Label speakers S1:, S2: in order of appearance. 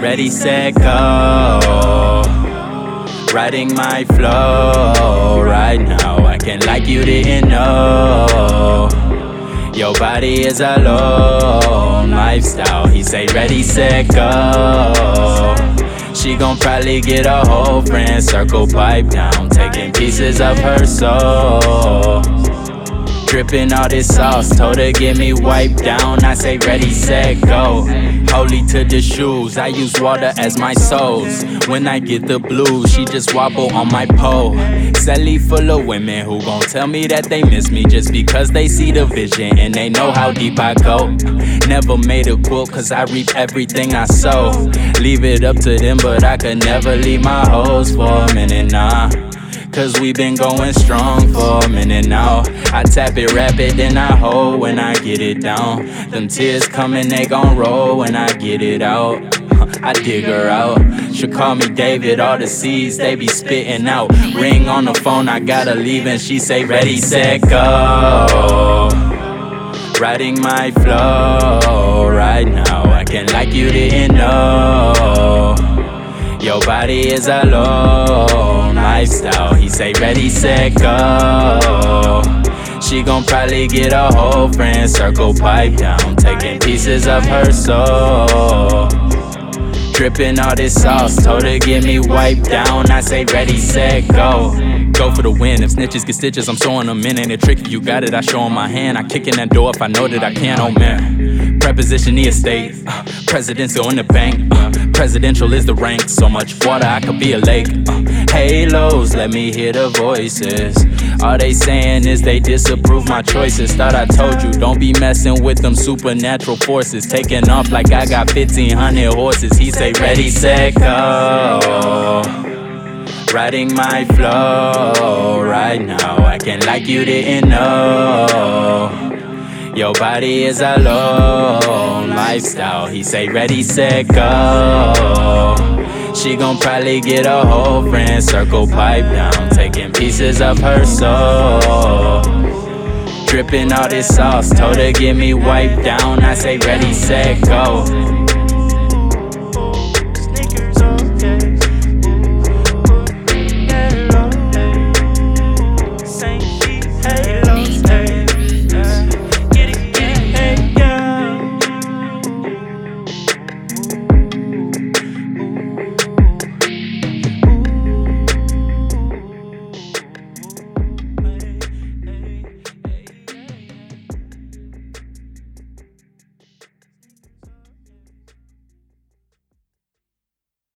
S1: Ready, set, go. Writing my flow right now. Acting like you didn't know. Your body is a low lifestyle. He say, ready, set, go. She gon' probably get a whole friend circle pipe down, taking pieces of her soul. Dripping all this sauce, told her get me wiped down. I say ready, set, go. Holy to the shoes, I use water as my soles. When I get the blues, she just wobble on my pole. Sally full of women who gon' tell me that they miss me just because they see the vision and they know how deep I go. Never made a quilt cause I reap everything I sow. Leave it up to them, but I could never leave my hoes for a minute, nah. Cause we been going strong for a minute now. I tap it rapid, then I hold when I get it down. Them tears coming, they gon' roll when I get it out. I dig her out. She call me David, all the seeds they be spitting out. Ring on the phone, I gotta leave, and she say, Ready, set, go. Writing my flow right now, I can't like you didn't know. Your body is a low lifestyle. He say, Ready, set, go. She gon' probably get a whole friend circle pipe down, taking pieces of her soul. Dripping all this sauce, told her get me wiped down. I say ready, set, go. Go for the win. If snitches get stitches, I'm showing them in. Ain't it tricky? You got it, I show 'em my hand. I kick in that door if I know that I can. Oh man. Preposition the estate. Uh, presidential in the bank. Uh, presidential is the rank. So much water, I could be a lake. Uh, halos, let me hear the voices. All they saying is they disapprove my choices. Thought I told you, don't be messing with them supernatural forces. Taking off like I got 1500 horses. He say, ready, set, go. Writing my flow right now, acting like you didn't know. Your body is a low lifestyle. He say, ready, set, go. She gon' probably get a whole friend circle pipe down, taking pieces of her soul. Dripping all this sauce, told her get me wiped down. I say, ready, set, go.